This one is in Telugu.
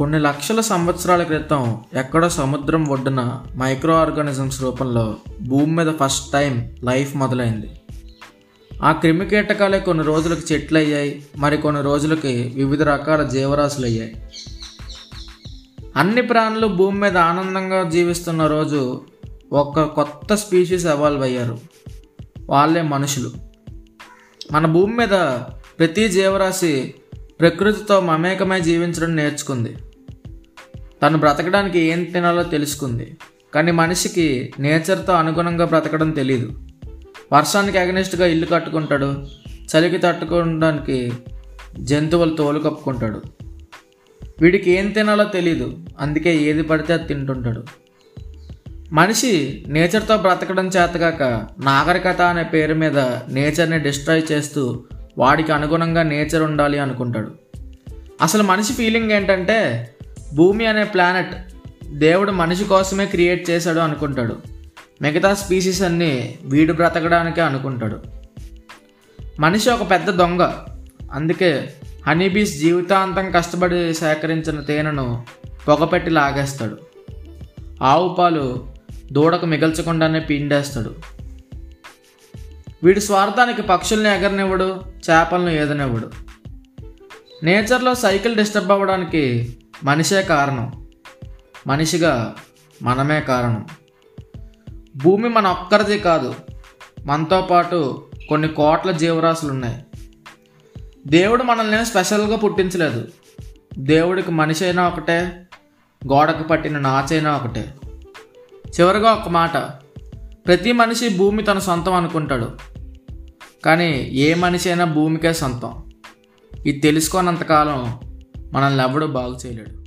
కొన్ని లక్షల సంవత్సరాల క్రితం ఎక్కడో సముద్రం ఒడ్డున మైక్రో ఆర్గానిజమ్స్ రూపంలో భూమి మీద ఫస్ట్ టైం లైఫ్ మొదలైంది. ఆ క్రిమి కీటకాలే కొన్ని రోజులకి చెట్లు అయ్యాయి మరి కొన్ని రోజులకి వివిధ రకాల జీవరాశులు అయ్యాయి అన్ని ప్రాణులు భూమి మీద ఆనందంగా జీవిస్తున్న రోజు ఒక కొత్త స్పీషీస్ ఎవాల్వ్ అయ్యారు. వాళ్ళే మనుషులు. మన భూమి మీద ప్రతి జీవరాశి ప్రకృతితో మమేకమై జీవించడం నేర్చుకుంది. తను బ్రతకడానికి ఏం తినాలో తెలుసుకుంది. కానీ మనిషికి నేచర్తో అనుగుణంగా బ్రతకడం తెలియదు వర్షానికి అగనిస్ట్గా ఇల్లు కట్టుకుంటాడు. చలికి తట్టుకోవడానికి జంతువులు తోలు కప్పుకుంటాడు. వీడికి ఏం తినాలో తెలియదు అందుకే ఏది పడితే అది తింటుంటాడు. మనిషి నేచర్తో బ్రతకడం చేతగాక నాగరికత అనే పేరు మీద నేచర్ని డిస్ట్రాయ్ చేస్తూ వాడికి అనుగుణంగా నేచర్ ఉండాలి అనుకుంటాడు. అసలు మనిషి ఫీలింగ్ ఏంటంటే భూమి అనే ప్లానెట్ దేవుడు మనిషి కోసమే క్రియేట్ చేశాడు అనుకుంటాడు. మిగతా స్పీసీస్ అన్నీ వీడు బ్రతకడానికే అనుకుంటాడు. మనిషి ఒక పెద్ద దొంగ. అందుకే హనీబీస్ జీవితాంతం కష్టపడి సేకరించిన తేనెను పొగపెట్టి లాగేస్తాడు. ఆవు పాలు దూడకు మిగల్చకుండానే పిండేస్తాడు. వీడి స్వార్థానికి పక్షుల్ని ఎగరనివ్వడు చేపలను ఏదనివ్వడు. నేచర్లో సైకిల్ డిస్టర్బ్ అవ్వడానికి మనిషే కారణం. మనిషిగా మనమే కారణం. భూమి మన ఒక్కరిది కాదు. మనతో పాటు కొన్ని కోట్ల జీవరాశులు ఉన్నాయి దేవుడు మనల్ని స్పెషల్గా పుట్టించలేదు. దేవుడికి మనిషి అయినా ఒకటే గోడకు పట్టిన నాచైనా ఒకటే. చివరిగా ఒక మాట ప్రతి మనిషి భూమి తన సొంతం అనుకుంటాడు. కానీ ఏ మనిషి అయినా భూమికే సొంతం. ఇది తెలుసుకోనంతకాలం మనల్ని ఎవడూ బాగు చేయలేడు.